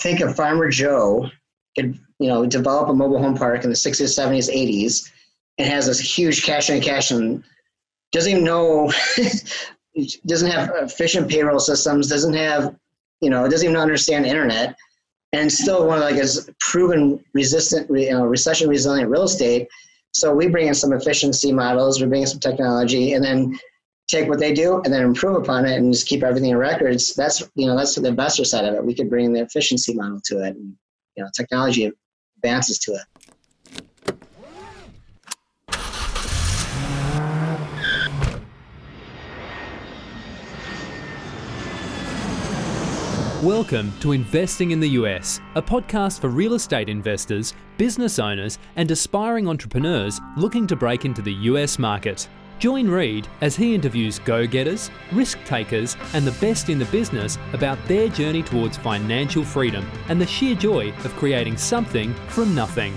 think of Farmer Joe could, you know, develop a mobile home park in the 60s, 70s, 80s, and has this huge cash in cash and doesn't even know, doesn't have efficient payroll systems, doesn't have, you know, doesn't even understand internet, and still one of like is proven resistant, you know, recession resilient real estate. So we bring in some efficiency models, we bring in some technology, and then take what they do and then improve upon it and just keep everything in records. That's you know that's the investor side of it. We could bring the efficiency model to it, and you know technology advances to it. Welcome to Investing in the US, a podcast for real estate investors, business owners, and aspiring entrepreneurs looking to break into the US market. Join Reed as he interviews go getters, risk takers, and the best in the business about their journey towards financial freedom and the sheer joy of creating something from nothing.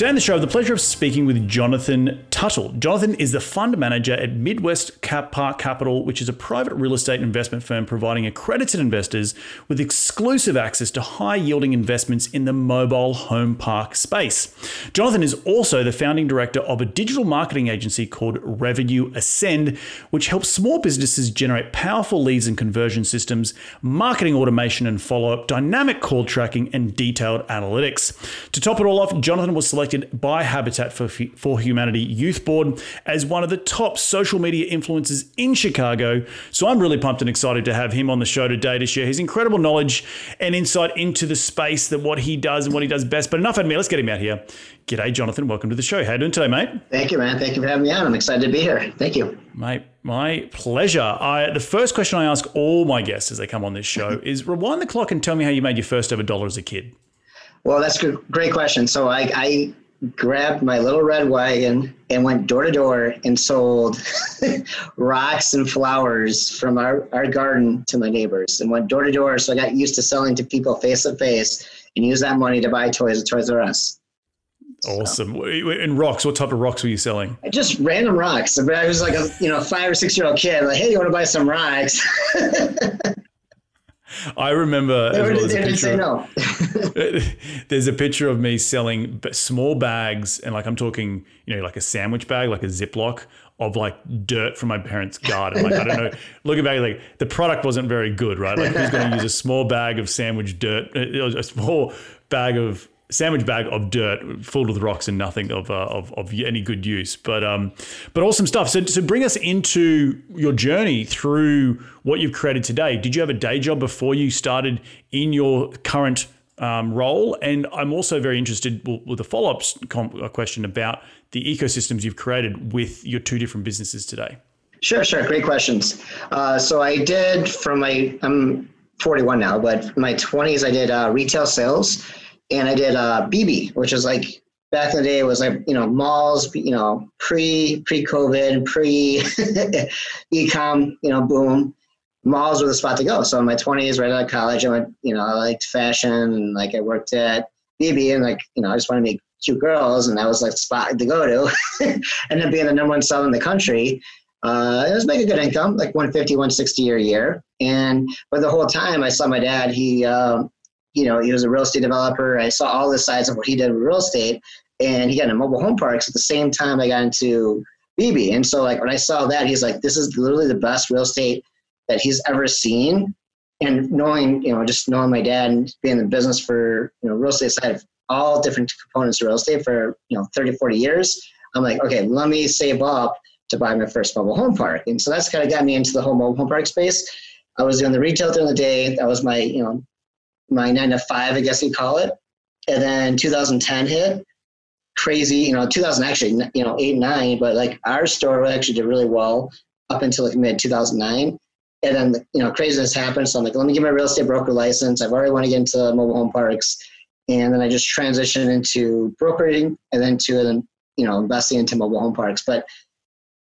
Today on the show, I have the pleasure of speaking with Jonathan Tuttle. Jonathan is the fund manager at Midwest Cap Park Capital, which is a private real estate investment firm providing accredited investors with exclusive access to high yielding investments in the mobile home park space. Jonathan is also the founding director of a digital marketing agency called Revenue Ascend, which helps small businesses generate powerful leads and conversion systems, marketing automation and follow up, dynamic call tracking, and detailed analytics. To top it all off, Jonathan was selected by Habitat for, for Humanity Youth Board as one of the top social media influencers in Chicago. So I'm really pumped and excited to have him on the show today to share his incredible knowledge and insight into the space that what he does and what he does best. But enough of me, let's get him out here. G'day, Jonathan. Welcome to the show. How you doing today, mate? Thank you, man. Thank you for having me on. I'm excited to be here. Thank you. Mate, my pleasure. I, the first question I ask all my guests as they come on this show is rewind the clock and tell me how you made your first ever dollar as a kid. Well, that's a great question. So I, I grabbed my little red wagon and went door to door and sold rocks and flowers from our, our garden to my neighbors and went door to door. So I got used to selling to people face to face and use that money to buy toys at Toys R Us. Awesome. So, and rocks, what type of rocks were you selling? Just random rocks. I was like a you know five or six year old kid. Like, hey, you want to buy some rocks? I remember. They, well, they didn't no. there's a picture of me selling small bags, and like I'm talking, you know, like a sandwich bag, like a Ziploc of like dirt from my parents' garden. Like I don't know, looking back, like the product wasn't very good, right? Like who's going to use a small bag of sandwich dirt, uh, a small bag of sandwich bag of dirt full with rocks and nothing of, uh, of, of any good use. But um, but awesome stuff. So so bring us into your journey through what you've created today. Did you have a day job before you started in your current um, role? And I'm also very interested with a follow up uh, question about the ecosystems you've created with your two different businesses today. Sure, sure. Great questions. Uh, so I did from my I'm 41 now, but my 20s I did uh, retail sales and I did uh, BB, which is like back in the day it was like you know malls, you know pre pre COVID, pre ecom, you know boom, malls were the spot to go. So in my 20s, right out of college, I went, you know, I liked fashion and like I worked at BB and like, you know, I just wanted to meet cute girls and that was like the spot to go to. and then being the number one seller in the country, uh, it was making good income, like 150, 160 a year. And but the whole time I saw my dad, he, um, you know, he was a real estate developer. I saw all the sides of what he did with real estate and he got into mobile home parks at the same time I got into BB. And so like when I saw that, he's like, this is literally the best real estate that he's ever seen. And knowing, you know, just knowing my dad and being in the business for, you know, real estate side of all different components of real estate for, you know, 30, 40 years, I'm like, okay, let me save up to buy my first mobile home park. And so that's kind of got me into the whole mobile home park space. I was doing the retail during the day. That was my, you know, my nine to five, I guess you call it. And then 2010 hit crazy, you know, 2000 actually, you know, eight, nine, but like our store actually did really well up until like mid 2009. And then, you know, craziness happened. So I'm like, let me get my real estate broker license. I've already want to get into mobile home parks. And then I just transitioned into brokering and then to, you know, investing into mobile home parks. But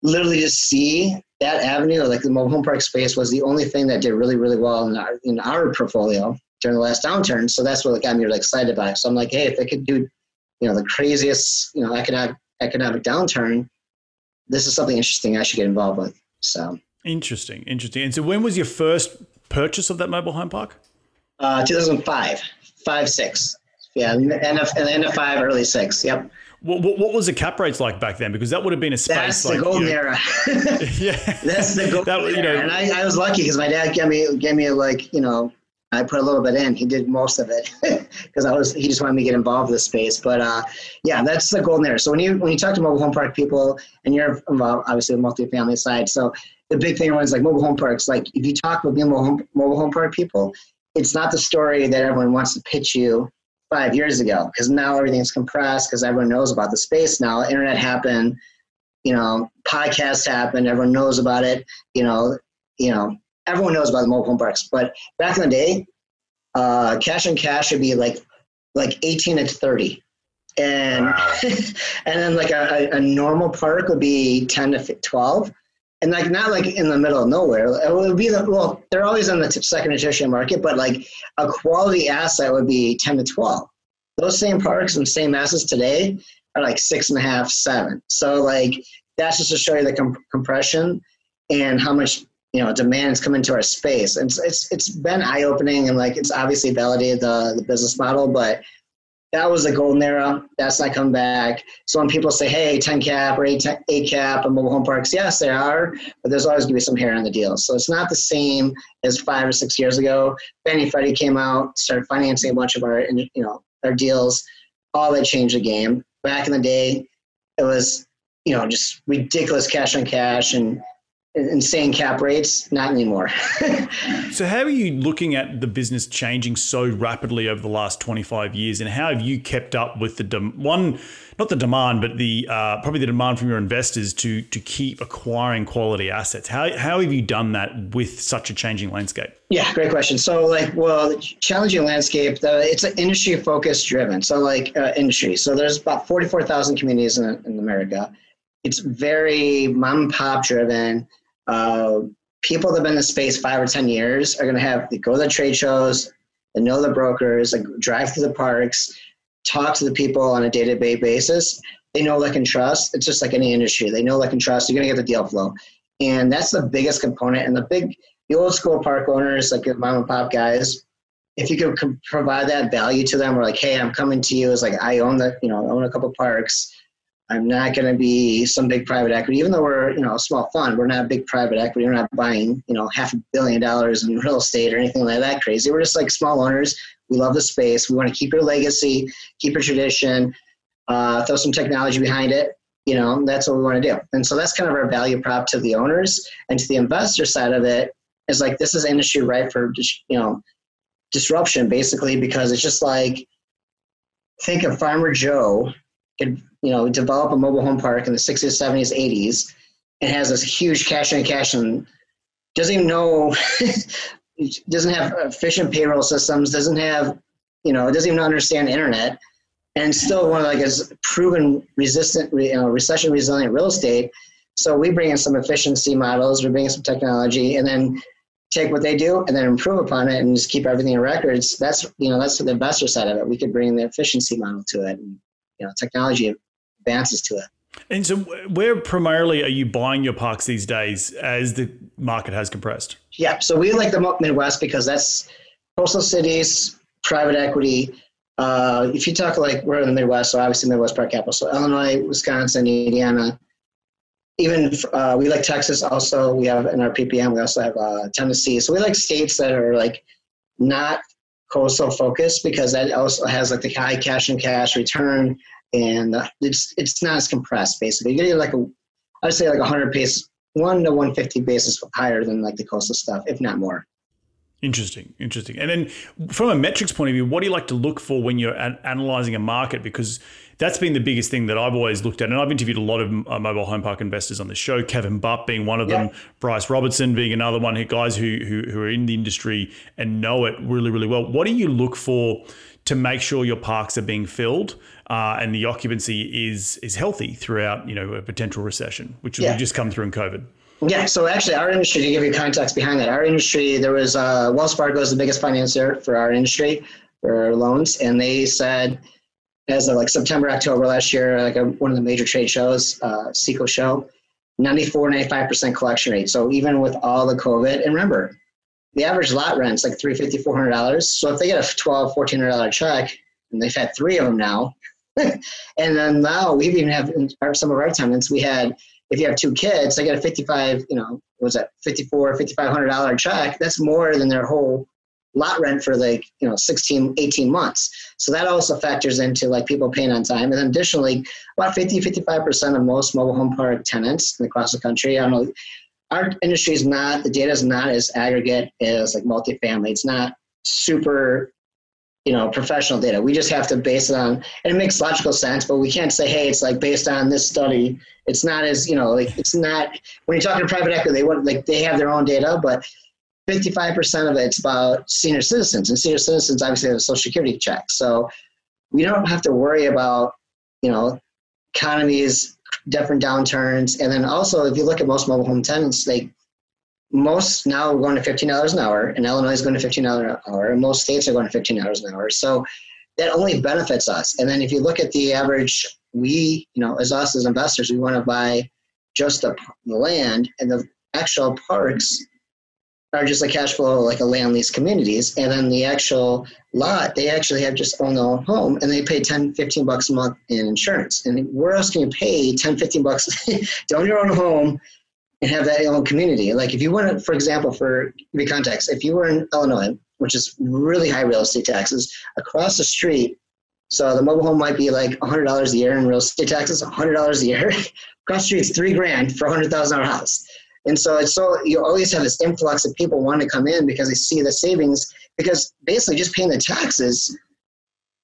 literally to see that avenue, like the mobile home park space was the only thing that did really, really well in our, in our portfolio during the last downturn. So that's what got me really excited about it. So I'm like, hey, if I could do you know the craziest you know economic economic downturn this is something interesting i should get involved with so interesting interesting and so when was your first purchase of that mobile home park uh 2005 5 6 yeah end of, end of 5 early 6 yep what, what, what, was the cap rates like back then? Because that would have been a space. That's like, the golden you know, era. yeah, that's the golden that, you know, era. And I, I was lucky because my dad gave me gave me like you know I put a little bit in. He did most of it because I was. He just wanted me to get involved with the space. But uh, yeah, that's the golden era. So when you when you talk to mobile home park people, and you're involved, obviously the multifamily side. So the big thing was like mobile home parks. Like if you talk with mobile home mobile home park people, it's not the story that everyone wants to pitch you five years ago because now everything's compressed because everyone knows about the space now. Internet happened, you know, podcasts happened. Everyone knows about it. You know, you know everyone knows about the mobile home parks, but back in the day, uh, cash and cash would be like like 18 to 30. And wow. and then like a, a normal park would be 10 to 12 and like not like in the middle of nowhere. It would be the well, they're always in the second and tertiary market, but like a quality asset would be ten to twelve. Those same parks and same assets today are like six and a half, seven. So like that's just to show you the comp- compression and how much you know demands come into our space. And it's it's, it's been eye-opening and like it's obviously validated the, the business model but that was the golden era. That's not come back. So when people say hey 10 cap or 8, 8 cap and mobile home parks yes there are but there's always going to be some hair on the deal. So it's not the same as five or six years ago. Fannie Freddie came out started financing a bunch of our you know our deals. All that changed the game. Back in the day it was you know just ridiculous cash on cash and insane cap rates. Not anymore. so, how are you looking at the business changing so rapidly over the last 25 years, and how have you kept up with the dem- one, not the demand, but the uh, probably the demand from your investors to to keep acquiring quality assets? How how have you done that with such a changing landscape? Yeah, great question. So, like, well, challenging landscape. The, it's an industry focus driven. So, like, uh, industry. So, there's about 44,000 communities in, in America. It's very mom and pop driven uh, people that have been in the space five or 10 years are going to have to go to the trade shows, and know the brokers, like drive through the parks, talk to the people on a day-to-day basis. They know, like, can trust. It's just like any industry. They know, like, can trust. You're going to get the deal flow. And that's the biggest component. And the big, the old school park owners, like the mom and pop guys, if you could provide that value to them, or like, hey, I'm coming to you as like I own the, you know, I own a couple parks. I'm not going to be some big private equity, even though we're you know a small fund. We're not big private equity. We're not buying you know half a billion dollars in real estate or anything like that crazy. We're just like small owners. We love the space. We want to keep your legacy, keep your tradition, uh, throw some technology behind it. You know that's what we want to do. And so that's kind of our value prop to the owners and to the investor side of it is like this is industry right for you know disruption basically because it's just like think of Farmer Joe you know develop a mobile home park in the 60s 70s 80s and has this huge cash in cash and doesn't even know doesn't have efficient payroll systems doesn't have you know doesn't even understand internet and still one of like is proven resistant you know, recession resilient real estate so we bring in some efficiency models we bring in some technology and then take what they do and then improve upon it and just keep everything in records. That's you know that's the investor side of it. We could bring the efficiency model to it, and you know technology advances to it. And so, where primarily are you buying your parks these days as the market has compressed? Yeah, so we like the Midwest because that's coastal cities, private equity. Uh, if you talk like we're in the Midwest, so obviously Midwest Park Capital, so Illinois, Wisconsin, Indiana, even uh, we like Texas. Also, we have in our PPM. We also have uh, Tennessee. So we like states that are like not coastal focused because that also has like the high cash and cash return, and uh, it's it's not as compressed. Basically, you get like a I'd say like 100 pace, one to 150 basis higher than like the coastal stuff, if not more. Interesting, interesting. And then from a metrics point of view, what do you like to look for when you're an- analyzing a market? Because that's been the biggest thing that I've always looked at. And I've interviewed a lot of uh, mobile home park investors on the show, Kevin Bupp being one of them. Bryce Robertson being another one, guys who, who, who are in the industry and know it really, really well. What do you look for to make sure your parks are being filled uh, and the occupancy is is healthy throughout, you know, a potential recession, which yeah. will just come through in COVID? Yeah, so actually, our industry, to give you context behind that, our industry, there was uh, Wells Fargo is the biggest financier for our industry for loans, and they said as of like September, October last year, like a, one of the major trade shows, uh, CECO show, 94, 95% collection rate. So even with all the COVID, and remember, the average lot rent's like $350, $400. So if they get a $12, $1,400 check, and they've had three of them now, and then now we've even have some of our tenants, we had if you have two kids, they get a 55, you know, was that 54, $5,500 check. That's more than their whole lot rent for like, you know, 16, 18 months. So that also factors into like people paying on time. And then additionally, about 50, 55% of most mobile home park tenants across the country, I don't know, our industry is not, the data is not as aggregate as like multifamily. It's not super you know professional data. We just have to base it on and it makes logical sense but we can't say hey it's like based on this study it's not as you know like it's not when you're talking to private equity they want like they have their own data but 55% of it's about senior citizens and senior citizens obviously have a social security check. So we don't have to worry about you know economies different downturns and then also if you look at most mobile home tenants they most now are going to fifteen dollars an hour, and Illinois is going to fifteen dollars an hour, and most states are going to fifteen dollars an hour. So that only benefits us. And then if you look at the average, we, you know, as us as investors, we want to buy just the, the land, and the actual parks are just a cash flow like a land lease communities and then the actual lot they actually have just own their own home and they pay 10 15 bucks a month in insurance and where else can you pay 10 15 bucks to own your own home and have that own community. Like if you want to, for example, for the context, if you were in Illinois, which is really high real estate taxes, across the street, so the mobile home might be like $100 a year in real estate taxes, $100 a year. across the street, it's three grand for a $100,000 house. And so it's so you always have this influx of people wanting to come in because they see the savings because basically just paying the taxes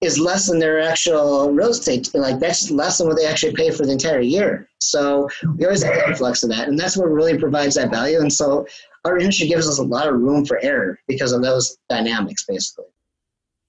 is less than their actual real estate. Like that's less than what they actually pay for the entire year. So we always have an influx of that, and that's what really provides that value. And so our industry gives us a lot of room for error because of those dynamics, basically.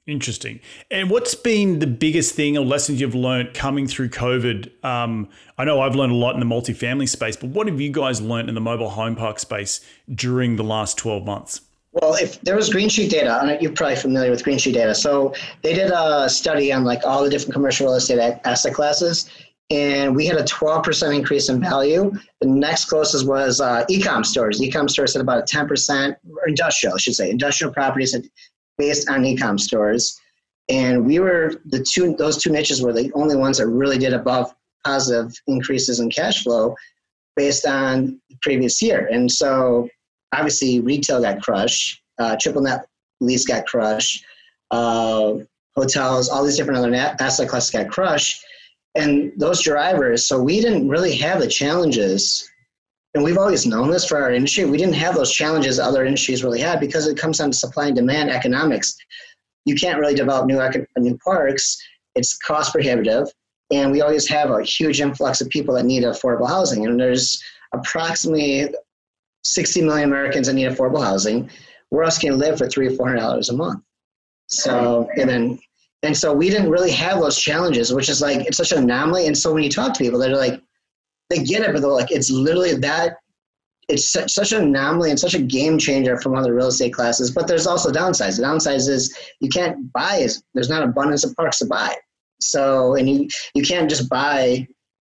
Interesting. And what's been the biggest thing or lessons you've learned coming through COVID? Um, I know I've learned a lot in the multifamily space, but what have you guys learned in the mobile home park space during the last 12 months? Well, if there was Green Street data, you're probably familiar with Green Street data. So they did a study on like all the different commercial real estate asset classes, and we had a 12% increase in value. The next closest was uh, e-com stores. E-com stores had about a 10%, or industrial, I should say, industrial properties based on e-com stores. And we were the two; those two niches were the only ones that really did above positive increases in cash flow based on the previous year. And so obviously retail got crushed, uh, triple net lease got crushed, uh, hotels, all these different other asset classes got crushed. And those drivers, so we didn't really have the challenges, and we've always known this for our industry, we didn't have those challenges other industries really had because it comes down to supply and demand economics. You can't really develop new, new parks, it's cost prohibitive, and we always have a huge influx of people that need affordable housing. And there's approximately 60 million Americans that need affordable housing. Where else can you live for three or four hundred dollars a month? So and then and so we didn't really have those challenges, which is like it's such an anomaly. And so when you talk to people, they're like, they get it, but they're like, it's literally that it's such, such an anomaly and such a game changer from other real estate classes. But there's also downsides. The downsides is you can't buy as there's not abundance of parks to buy. So and you you can't just buy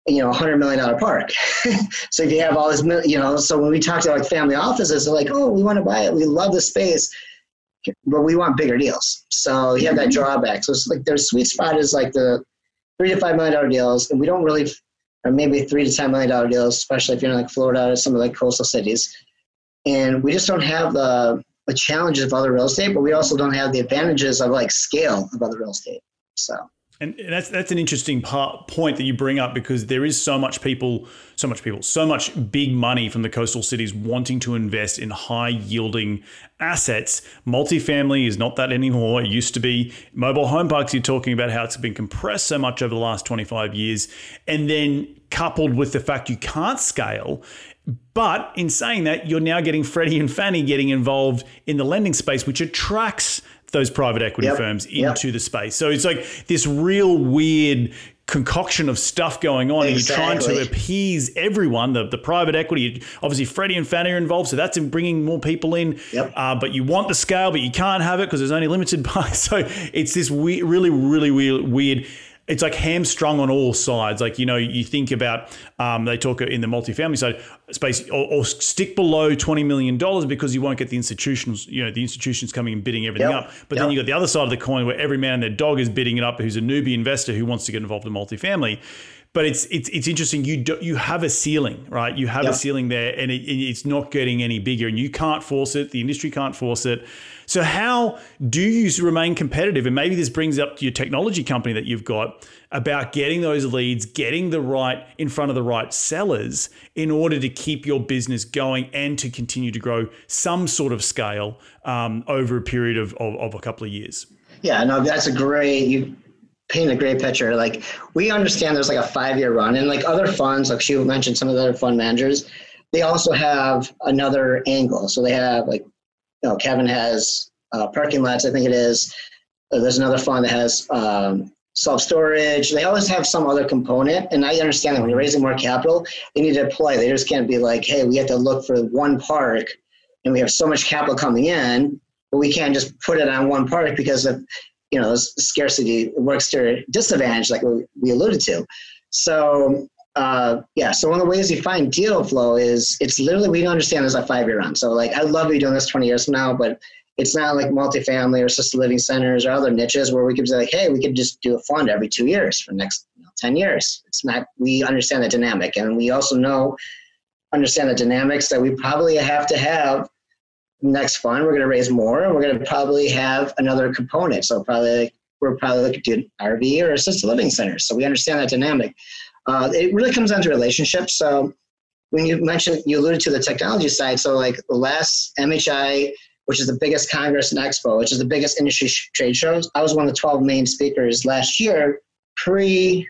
you know a hundred million dollar park. so if you have all this you know so when we talk to like family offices, they're like, oh, we want to buy it. We love the space. But we want bigger deals. So you have that mm-hmm. drawback. So it's like their sweet spot is like the three to five million dollar deals, and we don't really or maybe three to ten million dollar deals, especially if you're in like Florida or some of like coastal cities. And we just don't have the the challenges of other real estate, but we also don't have the advantages of like scale of other real estate. So and that's that's an interesting part, point that you bring up because there is so much people, so much people, so much big money from the coastal cities wanting to invest in high yielding assets. Multifamily is not that anymore. It used to be mobile home parks. You're talking about how it's been compressed so much over the last 25 years, and then coupled with the fact you can't scale. But in saying that, you're now getting Freddie and Fannie getting involved in the lending space, which attracts those private equity yep. firms into yep. the space. So it's like this real weird concoction of stuff going on exactly. and you're trying to appease everyone the, the private equity obviously freddie and fannie are involved so that's in bringing more people in yep. uh, but you want the scale but you can't have it because there's only limited buy so it's this we- really really weird, weird it's like hamstrung on all sides. Like you know, you think about um, they talk in the multifamily side space, or, or, stick below twenty million dollars because you won't get the institutions. You know, the institutions coming and bidding everything yep. up. But yep. then you got the other side of the coin where every man and their dog is bidding it up. Who's a newbie investor who wants to get involved in multifamily but it's it's it's interesting. You do, you have a ceiling, right? You have a ceiling there, and it, it's not getting any bigger, and you can't force it. The industry can't force it. So how do you remain competitive? And maybe this brings up to your technology company that you've got about getting those leads, getting the right in front of the right sellers in order to keep your business going and to continue to grow some sort of scale um, over a period of, of, of a couple of years. Yeah, no, that's a great you paint a great picture. Like we understand there's like a five year run, and like other funds, like she mentioned, some of the other fund managers, they also have another angle. So they have like you know, Kevin has uh, parking lots, I think it is. Uh, there's another fund that has um, self storage. They always have some other component. And I understand that when you're raising more capital, they need to deploy. They just can't be like, hey, we have to look for one park and we have so much capital coming in, but we can't just put it on one park because of you know scarcity works to disadvantage, like we alluded to. So uh, yeah, so one of the ways you find deal flow is it's literally we don't understand there's a five year run. So like I'd love you doing this 20 years from now, but it's not like multifamily or assisted living centers or other niches where we could be like, hey, we could just do a fund every two years for next you know, 10 years. It's not, we understand the dynamic. And we also know, understand the dynamics that we probably have to have next fund. We're going to raise more and we're going to probably have another component. So probably like, we're probably looking to RV or assisted living centers. So we understand that dynamic. Uh, it really comes down to relationships. So when you mentioned, you alluded to the technology side. So like the last MHI, which is the biggest Congress and Expo, which is the biggest industry sh- trade shows, I was one of the 12 main speakers last year pre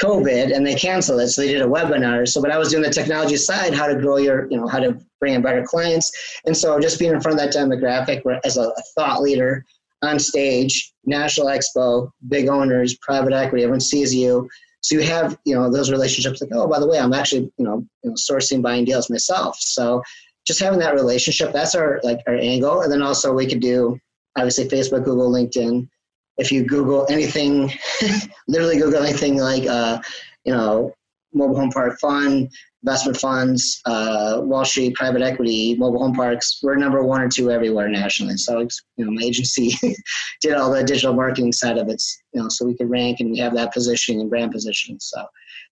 COVID and they canceled it. So they did a webinar. So, but I was doing the technology side, how to grow your, you know, how to bring in better clients. And so just being in front of that demographic as a, a thought leader on stage, National Expo, big owners, private equity, everyone sees you. So you have, you know, those relationships like, oh, by the way, I'm actually, you know, you know sourcing, buying deals myself. So just having that relationship, that's our like our angle. And then also we could do obviously Facebook, Google, LinkedIn. If you Google anything, literally Google anything like, uh, you know, mobile home park fund, investment funds, uh, Wall Street, private equity, mobile home parks. We're number one or two everywhere nationally. So you know, my agency did all the digital marketing side of it. You know, so we could rank and we have that positioning and brand positioning. So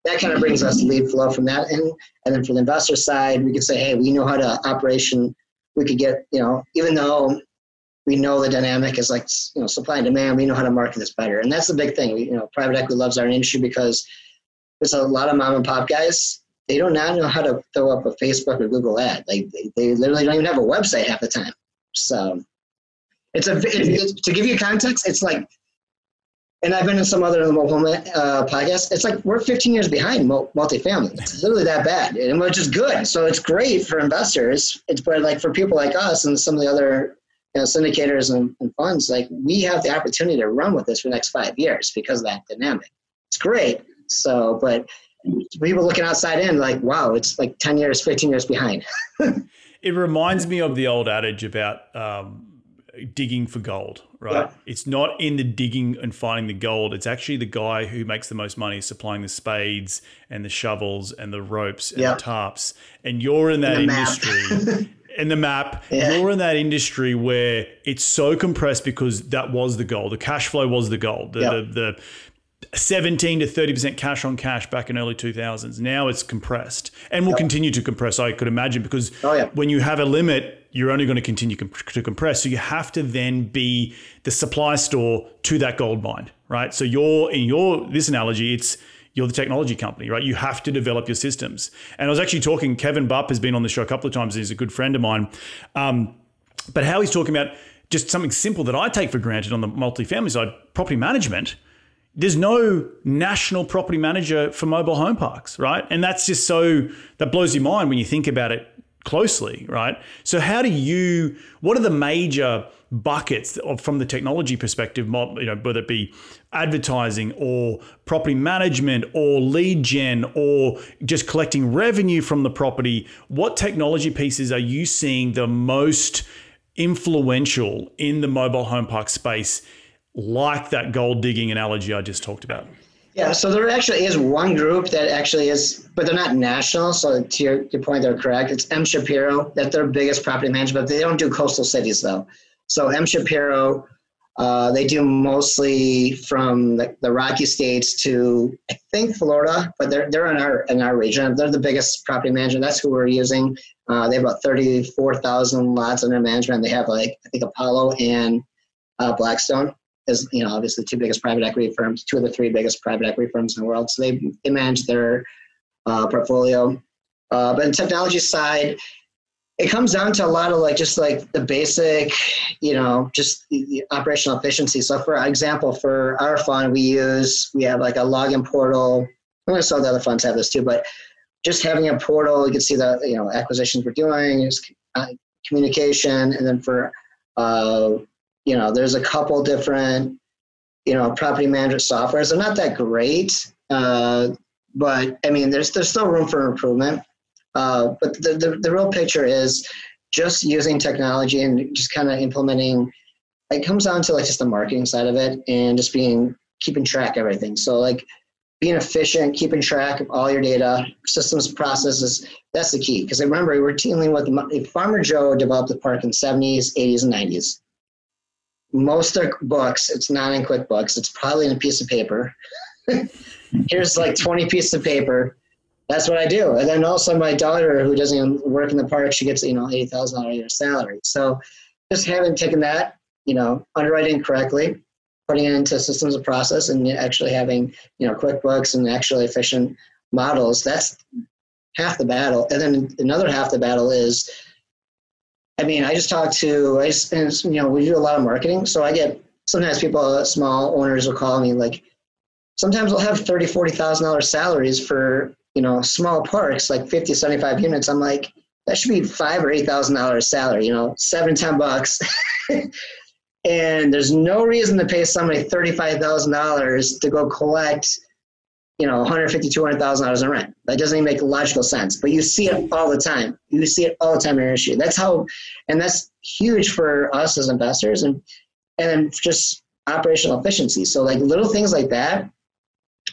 that kind of brings us the lead flow from that. And and then for the investor side, we could say, hey, we know how to operation. We could get you know, even though we know the dynamic is like you know supply and demand, we know how to market this better. And that's the big thing. We, you know, private equity loves our industry because there's a lot of mom and pop guys. They do not know how to throw up a Facebook or Google ad. Like they, they literally don't even have a website half the time. So it's a it's, to give you context. It's like, and I've been in some other mobile uh, podcasts. It's like we're 15 years behind multifamily. It's literally that bad, and which is good. So it's great for investors. It's but like for people like us and some of the other you know, syndicators and, and funds, like we have the opportunity to run with this for the next five years because of that dynamic. It's great so, but we were looking outside in like, wow, it's like 10 years, 15 years behind. it reminds me of the old adage about um, digging for gold, right? Yeah. It's not in the digging and finding the gold. It's actually the guy who makes the most money supplying the spades and the shovels and the ropes and yeah. the tarps. And you're in that industry. in the map, yeah. you're in that industry where it's so compressed because that was the goal. The cash flow was the goal. The, yep. the, the 17 to 30% cash on cash back in early 2000s. Now it's compressed and will continue to compress, I could imagine, because oh, yeah. when you have a limit, you're only going to continue to compress. So you have to then be the supply store to that gold mine, right? So you're in your, this analogy, it's, you're the technology company, right? You have to develop your systems. And I was actually talking, Kevin Bupp has been on the show a couple of times. He's a good friend of mine. Um, but how he's talking about just something simple that I take for granted on the multifamily side, property management there's no national property manager for mobile home parks, right? And that's just so that blows your mind when you think about it closely, right? So how do you what are the major buckets of, from the technology perspective, you know, whether it be advertising or property management or lead gen or just collecting revenue from the property, what technology pieces are you seeing the most influential in the mobile home park space like that gold digging analogy I just talked about? Yeah, so there actually is one group that actually is, but they're not national. So to your, your point, they're correct. It's M. Shapiro. That's their biggest property manager, but They don't do coastal cities though. So M. Shapiro, uh, they do mostly from the, the, Rocky states to I think Florida, but they're they're in our in our region. They're the biggest property manager. That's who we're using. Uh, they have about thirty four thousand lots under management. They have like I think Apollo and uh, Blackstone is you know obviously two biggest private equity firms, two of the three biggest private equity firms in the world. So they, they manage their uh, portfolio. Uh, but in technology side, it comes down to a lot of like just like the basic, you know, just the operational efficiency. So for example, for our fund, we use we have like a login portal. I'm going to sell the other funds have this too, but just having a portal, you can see the you know acquisitions we're doing, uh, communication, and then for uh, you know, there's a couple different, you know, property management softwares. They're not that great, uh, but I mean, there's there's still room for improvement. Uh, but the, the, the real picture is just using technology and just kind of implementing. It comes down to like just the marketing side of it and just being keeping track of everything. So like being efficient, keeping track of all your data, systems, processes. That's the key. Because I remember, we're dealing with Farmer Joe developed the park in 70s, 80s, and 90s most of books, it's not in QuickBooks. It's probably in a piece of paper. Here's like 20 pieces of paper. That's what I do. And then also my daughter, who doesn't even work in the park, she gets, you know, $80,000 a year salary. So just having taken that, you know, underwriting correctly, putting it into systems of process and actually having, you know, QuickBooks and actually efficient models, that's half the battle. And then another half the battle is I mean, I just talk to, I just, and, you know, we do a lot of marketing. So I get, sometimes people, uh, small owners will call me like, sometimes we'll have 30, $40,000 salaries for, you know, small parks, like 50, 75 units. I'm like, that should be five or $8,000 salary, you know, seven, 10 bucks. and there's no reason to pay somebody $35,000 to go collect you know, 150, 200,000 dollars in rent. That doesn't even make logical sense, but you see it all the time. You see it all the time in your industry. That's how, and that's huge for us as investors and, and just operational efficiency. So like little things like that,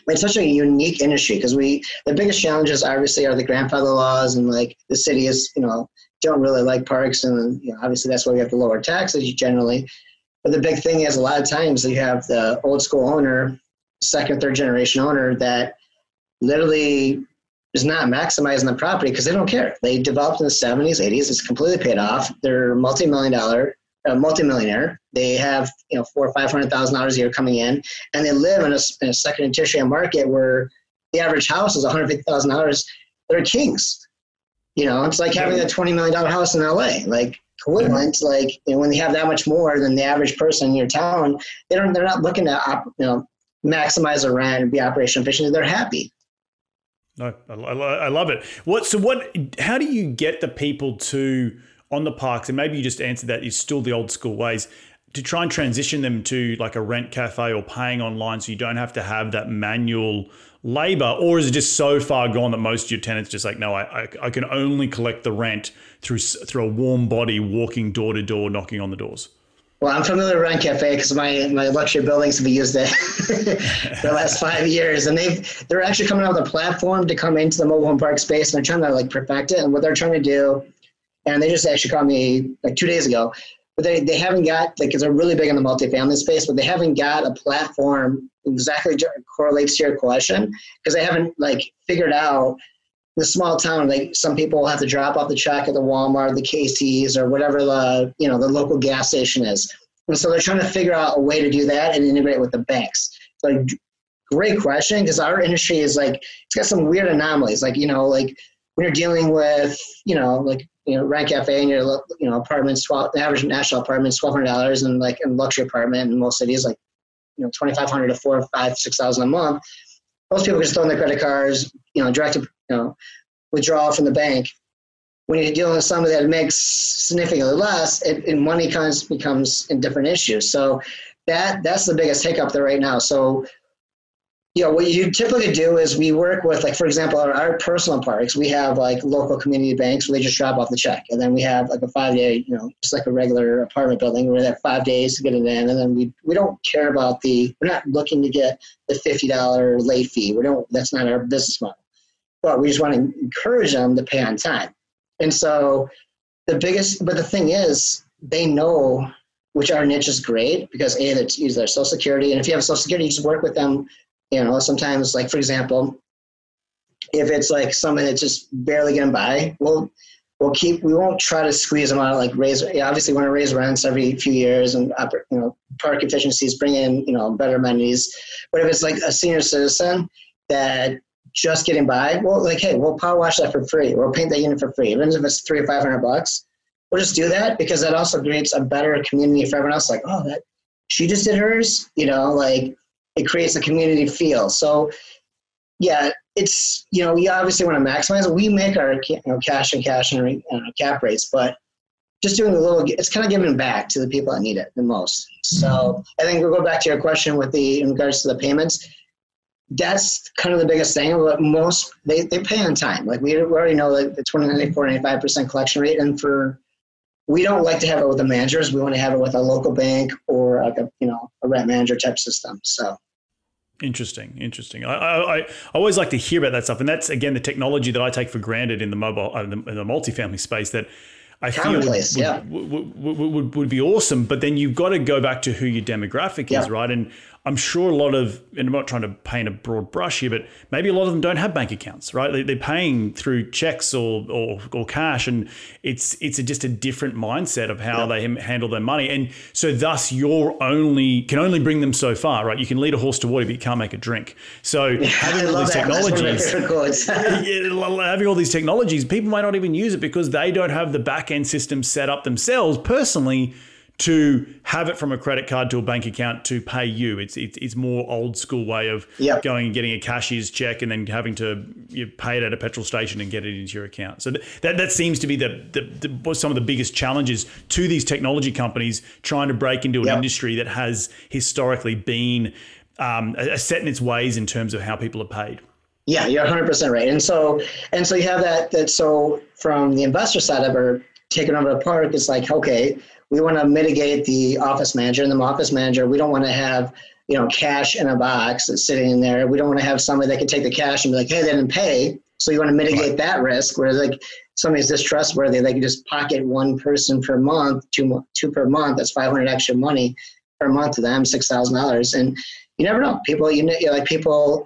it's such a unique industry because we, the biggest challenges obviously are the grandfather laws and like the city is, you know, don't really like parks and you know, obviously that's why we have to lower taxes generally. But the big thing is a lot of times you have the old school owner second, third generation owner that literally is not maximizing the property because they don't care. They developed in the 70s, 80s. It's completely paid off. They're multi-million dollar, uh, multi-millionaire. They have you know four or five hundred thousand dollars a year coming in, and they live in a, in a second and tertiary market where the average house is one hundred fifty thousand dollars. They're kings. You know, it's like having a twenty million dollar house in LA. Like equivalent, like you know, when they have that much more than the average person in your town, they don't. They're not looking to you know maximize the rent be operation efficient, they're happy. No, I, I, love it. What so what? How do you get the people to on the parks? And maybe you just answered that. Is still the old school ways to try and transition them to like a rent cafe or paying online so you don't have to have that manual labor or is it just so far gone that most of your tenants just like no I, I, I can only collect the rent through through a warm body walking door to door knocking on the doors well, I'm familiar with Rent Cafe because my, my luxury buildings have been used it for the last five years, and they've they're actually coming out with a platform to come into the mobile home park space, and they're trying to like perfect it. And what they're trying to do, and they just actually called me like two days ago, but they, they haven't got like because they're really big in the multifamily space, but they haven't got a platform exactly correlates to your question because they haven't like figured out the small town, like some people have to drop off the check at the Walmart, the Casey's, or whatever the you know the local gas station is, and so they're trying to figure out a way to do that and integrate with the banks. Like, great question because our industry is like it's got some weird anomalies. Like you know, like when you're dealing with you know like you know rent cafe and your you know apartments, the average national apartment is twelve hundred dollars, and like a luxury apartment in most cities like you know twenty five hundred to four, five, six thousand a month. Most people just throw in their credit cards, you know, direct know, withdrawal from the bank. When you're dealing with somebody that makes significantly less, it, it money comes becomes a different issue. So that that's the biggest hiccup there right now. So you know, what you typically do is we work with, like, for example, our, our, personal parks, we have like local community banks where they just drop off the check. And then we have like a five day, you know, just like a regular apartment building where they have five days to get it in. And then we, we don't care about the, we're not looking to get the $50 late fee. We don't, that's not our business model but we just want to encourage them to pay on time. And so the biggest, but the thing is, they know which our niche is great because a they use their social security, and if you have social security, you just work with them. You know, sometimes like for example, if it's like someone that's just barely getting by, we'll we'll keep we won't try to squeeze them out like raise. Obviously, want to raise rents every few years and you know park efficiencies, bring in you know better amenities. But if it's like a senior citizen that just getting by, well, like, hey, we'll power wash that for free. We'll paint that unit for free, even if it's three or five hundred bucks. We'll just do that because that also creates a better community for everyone else. Like, oh, that she just did hers. You know, like it creates a community feel. So, yeah, it's you know we obviously want to maximize. We make our you know, cash and cash and uh, cap rates, but just doing a little, it's kind of giving back to the people that need it the most. So I think we'll go back to your question with the in regards to the payments that's kind of the biggest thing. But most they, they pay on time. Like we, we already know that the 20, 94, 95 percent collection rate, and for we don't like to have it with the managers. We want to have it with a local bank or like a you know a rent manager type system. So. Interesting, interesting. I, I, I, always like to hear about that stuff, and that's again the technology that I take for granted in the mobile, uh, in, the, in the multifamily space. That I feel would, would, yeah. would, would, would, be awesome. But then you've got to go back to who your demographic yeah. is, right? And I'm sure a lot of, and I'm not trying to paint a broad brush here, but maybe a lot of them don't have bank accounts, right? They, are paying through checks or, or, or cash, and it's it's a, just a different mindset of how yeah. they handle their money, and so thus you're only can only bring them so far, right? You can lead a horse to water, but you can't make a drink. So yeah, having all these technologies, having all these technologies, people might not even use it because they don't have the back end system set up themselves personally to have it from a credit card to a bank account to pay you. It's it's, it's more old school way of yep. going and getting a cashier's check and then having to you pay it at a petrol station and get it into your account. So that that seems to be the, the, the some of the biggest challenges to these technology companies trying to break into an yep. industry that has historically been um, set in its ways in terms of how people are paid. Yeah, you're 100% right. And so and so you have that that so from the investor side of it taking over the park, it's like, okay, we want to mitigate the office manager and the office manager. We don't want to have you know cash in a box that's sitting in there. We don't want to have somebody that can take the cash and be like, hey, they didn't pay. So you want to mitigate right. that risk. where like somebody's distrustworthy, they can just pocket one person per month, two two per month. That's five hundred extra money per month to them, six thousand dollars. And you never know. People, you know, like people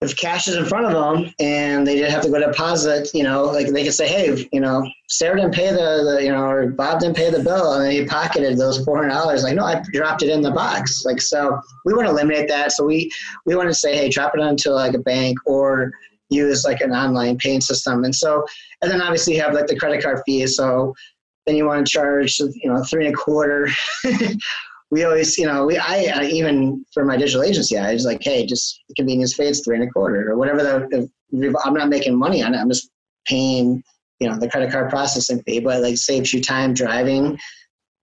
if cash is in front of them and they didn't have to go deposit, you know, like they could say, hey, you know, Sarah didn't pay the, the you know, or Bob didn't pay the bill and he pocketed those four hundred dollars. Like, no, I dropped it in the box. Like, so we want to eliminate that. So we we want to say, hey, drop it onto like a bank or use like an online paying system. And so, and then obviously you have like the credit card fees. So then you want to charge, you know, three and a quarter we always, you know, we I, I, even for my digital agency, I was like, hey, just convenience fee, it's three and a quarter or whatever. The, I'm not making money on it. I'm just paying, you know, the credit card processing fee, but like saves you time driving,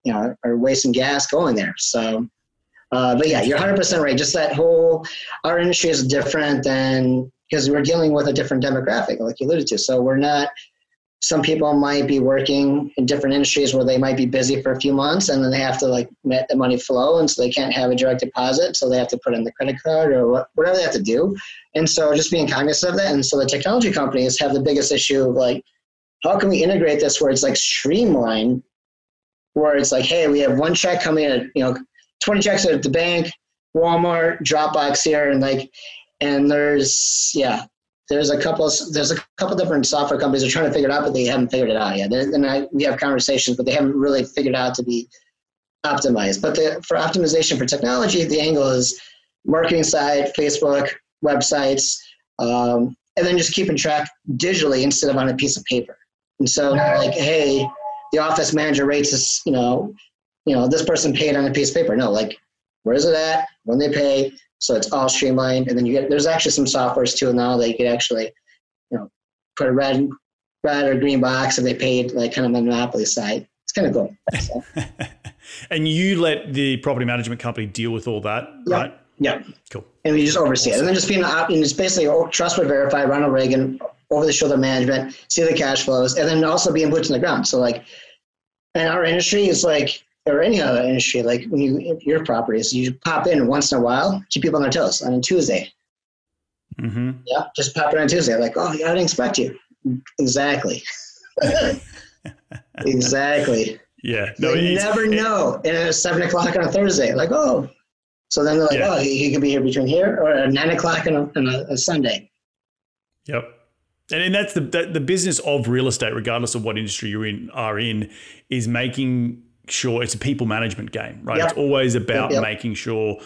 you know or wasting gas going there. So, uh, but yeah, you're 100 percent right. Just that whole our industry is different than because we're dealing with a different demographic, like you alluded to. So we're not some people might be working in different industries where they might be busy for a few months and then they have to like let the money flow and so they can't have a direct deposit so they have to put in the credit card or whatever they have to do. And so just being cognizant of that and so the technology companies have the biggest issue of like how can we integrate this where it's like streamlined where it's like hey we have one check coming in you know 20 checks at the bank walmart dropbox here and like and there's yeah there's a couple there's a couple different software companies that are trying to figure it out, but they haven't figured it out yet. And I, we have conversations, but they haven't really figured out to be optimized. But the, for optimization for technology, the angle is marketing side, Facebook, websites, um, and then just keeping track digitally instead of on a piece of paper. And so, like, hey, the office manager rates this, you know, you know, this person paid on a piece of paper. No, like, where is it at? When they pay? So it's all streamlined. And then you get there's actually some softwares too now that you could actually, you know, put a red red or green box if they paid like kind of the monopoly side. It's kind of cool. So. and you let the property management company deal with all that, yep. right? Yeah. Cool. And we just oversee it. And then just being uh, and it's basically oh, trust but verify, Ronald Reagan, over the shoulder management, see the cash flows, and then also being boots on the ground. So like in our industry is like or any other industry, like when you your properties, you pop in once in a while, keep people on their toes on a Tuesday. Mm-hmm. Yeah, just pop in on Tuesday. Like, oh, I didn't expect you. Exactly. exactly. Yeah. No, you never know. And it's seven o'clock on a Thursday. Like, oh. So then they're like, yeah. oh, he, he could be here between here or at nine o'clock on a, on a, a Sunday. Yep. And, and that's the, the the business of real estate, regardless of what industry you're in, are in, is making sure it's a people management game, right? Yep. It's always about yep. making sure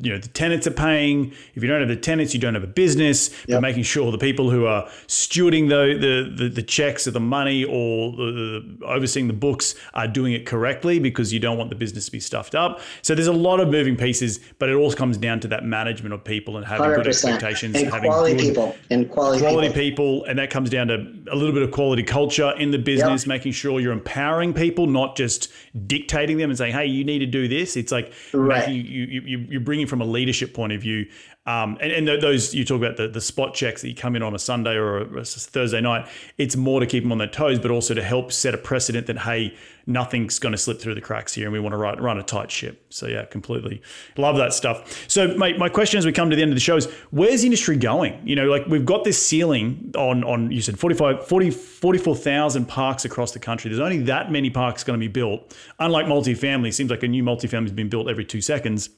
you know the tenants are paying if you don't have the tenants you don't have a business yep. but making sure the people who are stewarding the the, the, the checks or the money or the, the, overseeing the books are doing it correctly because you don't want the business to be stuffed up so there's a lot of moving pieces but it all comes down to that management of people and having 100%. good expectations and having quality people and quality, quality people. people. and that comes down to a little bit of quality culture in the business making sure you're empowering people not just dictating them and saying hey you need to do this it's like right. you, you, you, you bringing from a leadership point of view. Um, and, and those you talk about the, the spot checks that you come in on a Sunday or a, a Thursday night. It's more to keep them on their toes, but also to help set a precedent that hey, nothing's going to slip through the cracks here, and we want to run, run a tight ship. So yeah, completely love that stuff. So my, my question as we come to the end of the show is, where's the industry going? You know, like we've got this ceiling on on you said 45, 40, 44,000 parks across the country. There's only that many parks going to be built. Unlike multifamily, seems like a new multifamily has been built every two seconds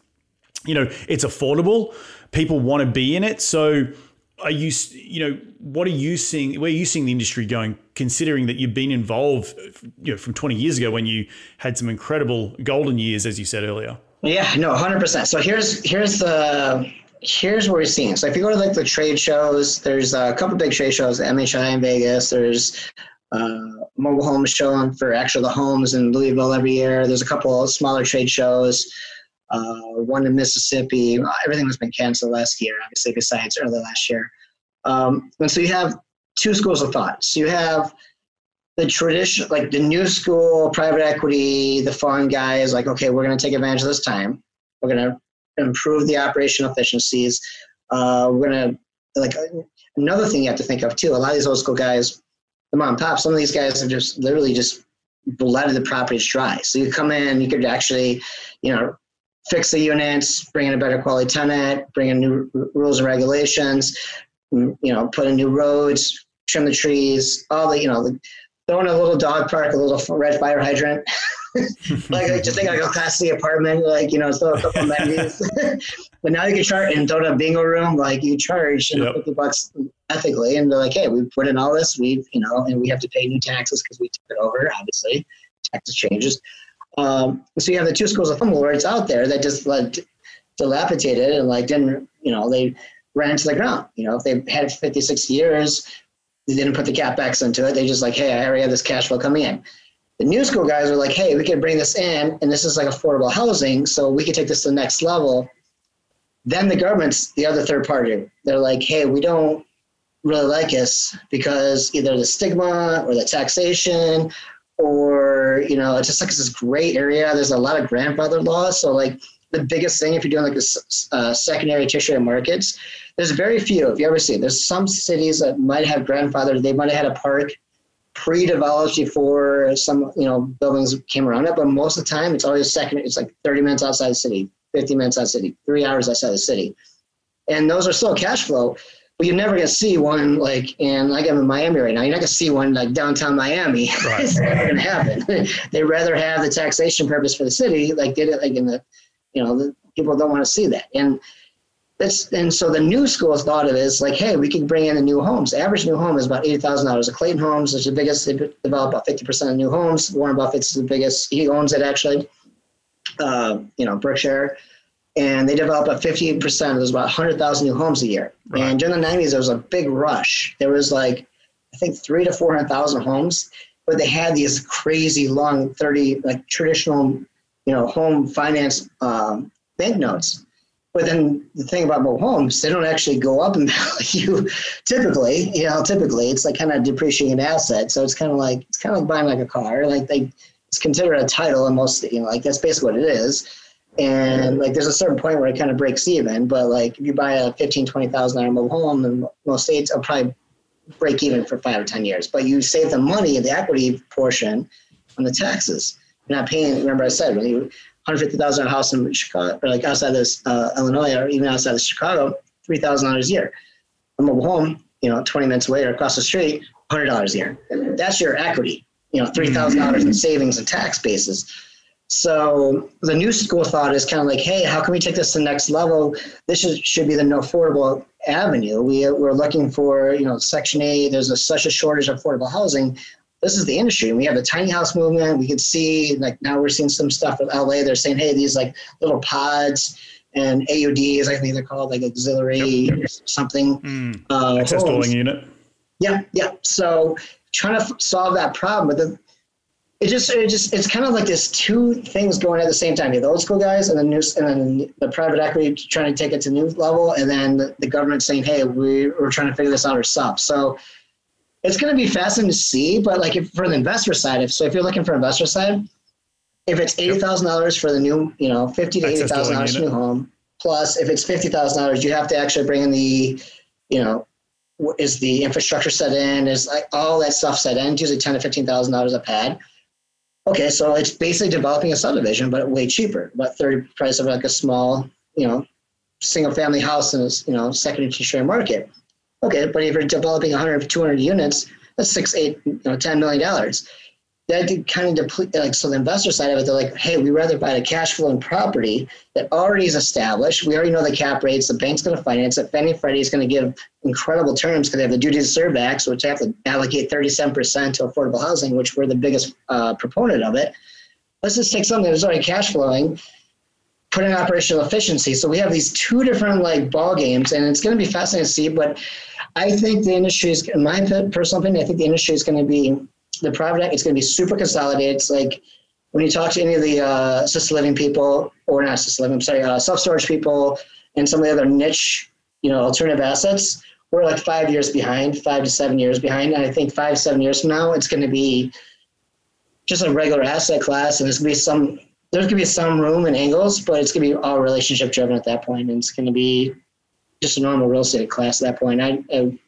you know, it's affordable. People want to be in it. So are you, you know, what are you seeing? Where are you seeing the industry going? Considering that you've been involved, you know, from 20 years ago when you had some incredible golden years, as you said earlier. Yeah, no, 100%. So here's here's the here's where we're seeing. So if you go to like the trade shows, there's a couple big trade shows, MHI in Vegas. There's uh, mobile home show for actually the homes in Louisville every year. There's a couple smaller trade shows uh, one in Mississippi. Everything has been canceled last year, obviously, besides early last year. Um, and so you have two schools of thought. So you have the tradition, like the new school, private equity, the fund is like, okay, we're going to take advantage of this time. We're going to improve the operational efficiencies. Uh, we're going to, like, another thing you have to think of too, a lot of these old school guys, the mom and pop, some of these guys have just literally just letting the properties dry. So you come in, you could actually, you know, fix the units, bring in a better quality tenant, bring in new r- rules and regulations, you know, put in new roads, trim the trees, all the, you know, the, throw in a little dog park, a little red fire hydrant. like, like just think like a class C apartment, like, you know, throw a couple amenities. but now you can charge and throw in a bingo room, like you charge you know, yep. 50 bucks ethically. And they're like, hey, we put in all this, we've, you know, and we have to pay new taxes because we took it over, obviously. Taxes changes. Um, so you have the two schools of thought where it's out there that just like dilapidated and like didn't, you know, they ran to the ground. You know, if they had 56 years, they didn't put the capex into it. They just like, hey, I already have this cash flow coming in. The new school guys are like, hey, we can bring this in, and this is like affordable housing, so we can take this to the next level. Then the government's the other third party. They're like, hey, we don't really like us because either the stigma or the taxation or you know, it's just like this great area. There's a lot of grandfather laws, so like the biggest thing if you're doing like this uh, secondary tertiary markets there's very few if you ever see there's some cities that might have grandfathered. They might have had a park pre-developed before some you know buildings came around it. But most of the time it's always second it's like 30 minutes outside the city 50 minutes outside the city three hours outside the city. And those are still cash flow you're never to see one like in like I'm in Miami right now. You're not to see one like downtown Miami. Right. it's never to happen. they rather have the taxation purpose for the city, like did it like in the, you know, the, people don't want to see that. And that's and so the new schools thought of it as like, hey, we can bring in the new homes. The average new home is about eighty thousand dollars. The Clayton Homes is the biggest. They develop about fifty percent of new homes. Warren Buffett's the biggest. He owns it actually. Uh, you know, Berkshire and they develop about 58%. There's about 100,000 new homes a year. Right. And during the 90s, there was a big rush. There was like, I think three to 400,000 homes, but they had these crazy long 30, like traditional, you know, home finance um, banknotes. But then the thing about mobile homes, they don't actually go up in value typically. You know, typically it's like kind of depreciating an asset. So it's kind of like it's kind of like buying like a car. Like they, it's considered a title, and most you know, like that's basically what it is and like there's a certain point where it kind of breaks even but like if you buy a 15 20000 dollar mobile home in most states it'll probably break even for five or ten years. But you save the money in the equity portion on the taxes. You're not paying remember i said when you 150000 dollar house in chicago or like outside of uh, illinois or even outside of chicago $3000 a year. A mobile home you know 20 minutes away or across the street $100 a year. That's your equity you know $3000 in savings and tax bases so the new school thought is kind of like, hey, how can we take this to the next level? This should, should be the no affordable avenue. We, we're looking for, you know, Section 8, there's a, such a shortage of affordable housing. This is the industry. We have the tiny house movement. We can see, like now we're seeing some stuff in LA. They're saying, hey, these like little pods and AUDs, I think they're called like auxiliary yep, yep. something. Mm. Uh, Access dwelling unit. Yeah, yeah. So trying to f- solve that problem. But the, it just it just it's kind of like this two things going at the same time. You have the old school guys and the new and then the private equity trying to take it to new level, and then the, government saying, "Hey, we, we're trying to figure this out ourselves." So it's going to be fascinating to see. But like if, for the investor side, if so, if you're looking for investor side, if it's eighty thousand dollars for the new, you know, fifty to eighty thousand dollars new home, plus if it's fifty thousand dollars, you have to actually bring in the, you know, is the infrastructure set in? Is like all that stuff set in? It's usually ten to fifteen thousand dollars a pad Okay, so it's basically developing a subdivision, but way cheaper, about third price of like a small, you know, single family house in a you know secondary tertiary market. Okay, but if you're developing 100, 200 units, that's six, eight, you know, 10 million dollars that kind of deplete like so the investor side of it they're like hey we'd rather buy a cash flowing property that already is established. We already know the cap rates the bank's going to finance it. Fannie freddie is going to give incredible terms because they have the duty to serve act so they have to allocate 37% to affordable housing which we're the biggest uh, proponent of it. Let's just take something that's already cash flowing put in operational efficiency. So we have these two different like ball games and it's going to be fascinating to see but i think the industry is in my personal opinion i think the industry is going to be the private it's going to be super consolidated. It's like when you talk to any of the uh, assisted living people, or not assisted living, I'm sorry, uh, self storage people, and some of the other niche, you know, alternative assets, we're like five years behind, five to seven years behind. And I think five, seven years from now, it's going to be just a regular asset class, and there's going to be some. There's going to be some room and angles, but it's going to be all relationship driven at that point, and it's going to be just a normal real estate class at that point. I, I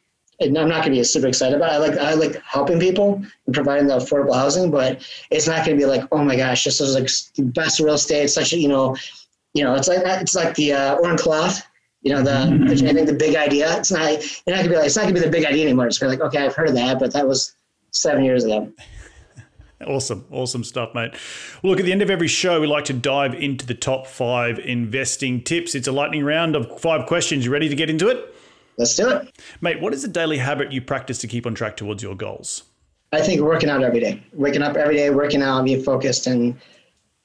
I'm not going to be super excited about. It. I like I like helping people and providing the affordable housing, but it's not going to be like, oh my gosh, this is like the best real estate. Such a you know, you know, it's like it's like the uh, Oren Klaff. You know, the mm-hmm. I think the big idea. It's not. You're not gonna be like. It's not gonna be the big idea anymore. It's gonna be like, okay, I've heard of that, but that was seven years ago. Awesome, awesome stuff, mate. Well, look, at the end of every show, we like to dive into the top five investing tips. It's a lightning round of five questions. You ready to get into it? Let's do it. Mate, what is the daily habit you practice to keep on track towards your goals? I think working out every day. Waking up every day, working out, being focused. And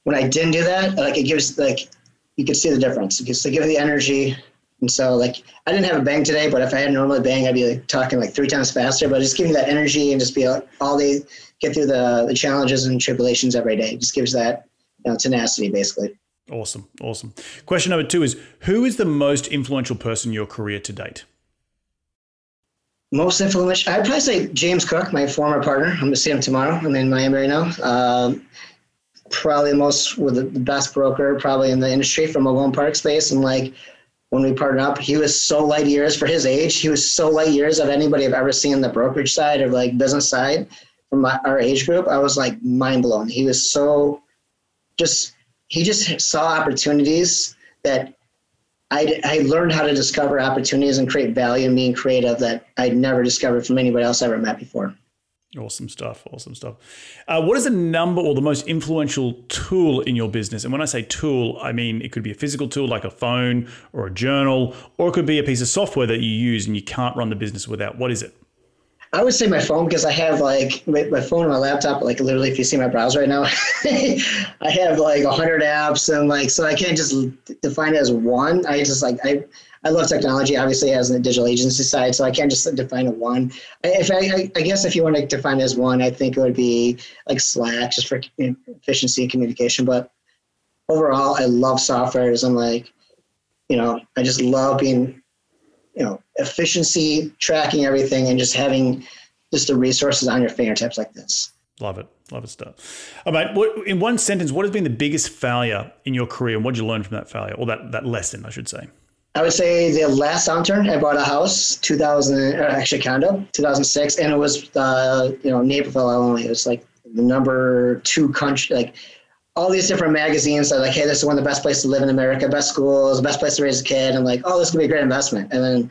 when I didn't do that, like it gives like you can see the difference. Because they give the energy. And so like I didn't have a bang today, but if I had normally bang, I'd be like talking like three times faster. But just giving that energy and just be like, all day get through the the challenges and tribulations every day. It just gives that you know, tenacity basically. Awesome. Awesome. Question number two is who is the most influential person in your career to date? Most influential, I'd probably say James Cook, my former partner. I'm going to see him tomorrow. I'm in Miami right now. Um, probably the most, with the best broker probably in the industry from a loan park space. And like when we partnered up, he was so light years for his age. He was so light years of anybody I've ever seen the brokerage side or like business side from my, our age group. I was like mind blown. He was so just, he just saw opportunities that I, I learned how to discover opportunities and create value and being creative that I'd never discovered from anybody else I ever met before. Awesome stuff. Awesome stuff. Uh, what is the number or the most influential tool in your business? And when I say tool, I mean it could be a physical tool like a phone or a journal, or it could be a piece of software that you use and you can't run the business without. What is it? I would say my phone because I have like my, my, phone and my laptop. Like literally, if you see my browser right now, I have like hundred apps and like so I can't just define it as one. I just like I I love technology, obviously, as a digital agency side, so I can't just define a one. If I, I guess if you want to define as one, I think it would be like Slack, just for efficiency and communication. But overall, I love software. I'm like, you know, I just love being, you know, efficiency, tracking everything, and just having just the resources on your fingertips like this. Love it. Love it stuff. All right. What, in one sentence, what has been the biggest failure in your career and what did you learn from that failure or that, that lesson, I should say? I would say the last downturn, I bought a house, 2000, actually condo, 2006, and it was, uh, you know, Naperville, Illinois. It was like the number two country, like all these different magazines are like, hey, this is one of the best places to live in America, best schools, best place to raise a kid. And like, oh, this could be a great investment. And then,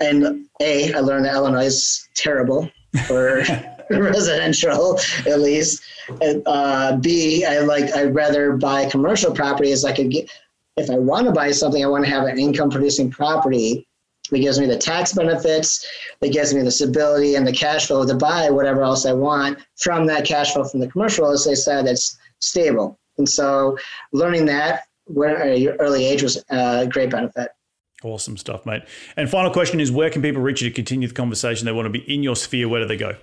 and A, I learned that Illinois is terrible for residential, at least. And, uh, B, I like, I'd rather buy commercial properties I could get, if I want to buy something, I want to have an income producing property that gives me the tax benefits, that gives me the stability and the cash flow to buy whatever else I want from that cash flow from the commercial real estate side that's stable. And so learning that at your early age was a great benefit. Awesome stuff, mate. And final question is where can people reach you to continue the conversation? They want to be in your sphere. Where do they go?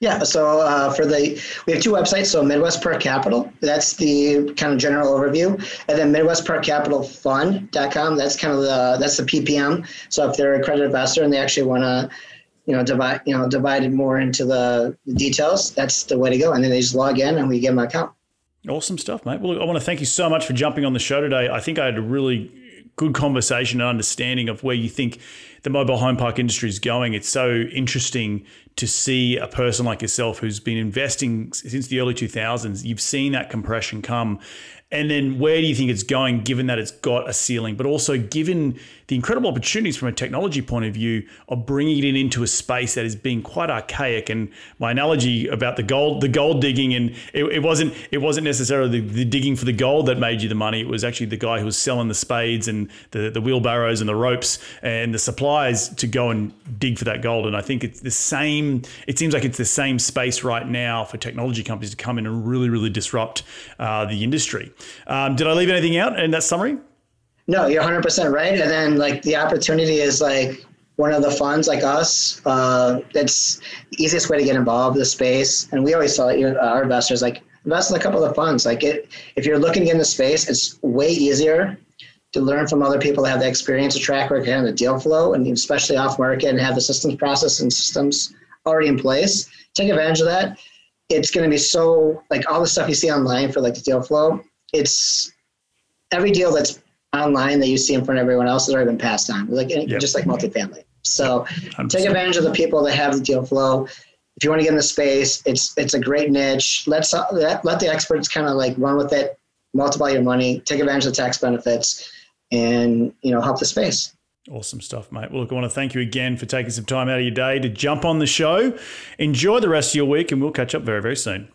Yeah, so uh, for the we have two websites. So Midwest Park Capital, that's the kind of general overview, and then Midwest Park Capital Fund.com. That's kind of the that's the PPM. So if they're accredited investor and they actually want to, you know, divide you know divide it more into the details, that's the way to go. And then they just log in and we give them an account. Awesome stuff, mate. Well, I want to thank you so much for jumping on the show today. I think I had a really good conversation and understanding of where you think the mobile home park industry is going. It's so interesting to see a person like yourself who's been investing since the early 2000s. You've seen that compression come. And then where do you think it's going, given that it's got a ceiling, but also given the incredible opportunities from a technology point of view of bringing it into a space that is being quite archaic. And my analogy about the gold, the gold digging, and it, it wasn't it wasn't necessarily the, the, digging for the gold that made you the money. It was actually the guy who was selling the spades and the, the wheelbarrows and the ropes and the supplies to go and dig for that gold. And I think it's the same. It seems like it's the same space right now for technology companies to come in and really, really disrupt uh, the industry. Um, did I leave anything out in that summary? No, you're 100% right. And then like the opportunity is like one of the funds like us. Uh, that's the easiest way to get involved in the space. And we always tell our investors like invest in a couple of funds. Like it, if you're looking in the space, it's way easier to learn from other people that have the experience, the track record, and the deal flow, and especially off market and have the systems process and systems already in place. Take advantage of that. It's going to be so like all the stuff you see online for like the deal flow. It's every deal that's online that you see in front of everyone else has already been passed on, like eh, yep. just like multifamily. So 100%. take advantage of the people that have the deal flow. If you want to get in the space, it's it's a great niche. Let's let, let the experts kind of like run with it, multiply your money, take advantage of the tax benefits, and you know help the space. Awesome stuff, mate. Well, look, I want to thank you again for taking some time out of your day to jump on the show. Enjoy the rest of your week, and we'll catch up very, very soon.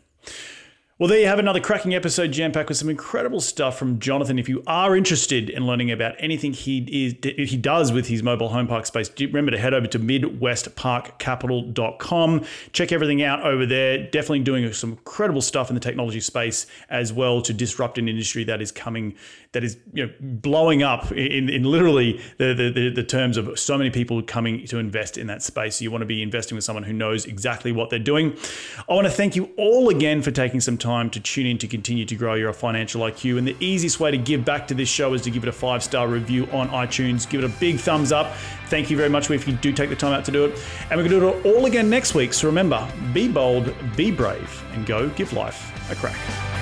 Well, there you have another cracking episode jam packed with some incredible stuff from Jonathan. If you are interested in learning about anything he is he does with his mobile home park space, remember to head over to midwestparkcapital.com. Check everything out over there. Definitely doing some incredible stuff in the technology space as well to disrupt an industry that is coming that is you know blowing up in, in literally the, the, the terms of so many people coming to invest in that space. You want to be investing with someone who knows exactly what they're doing. I want to thank you all again for taking some time to tune in to continue to grow your financial IQ. And the easiest way to give back to this show is to give it a five star review on iTunes. Give it a big thumbs up. Thank you very much if you do take the time out to do it. And we're going to do it all again next week. So remember be bold, be brave, and go give life a crack.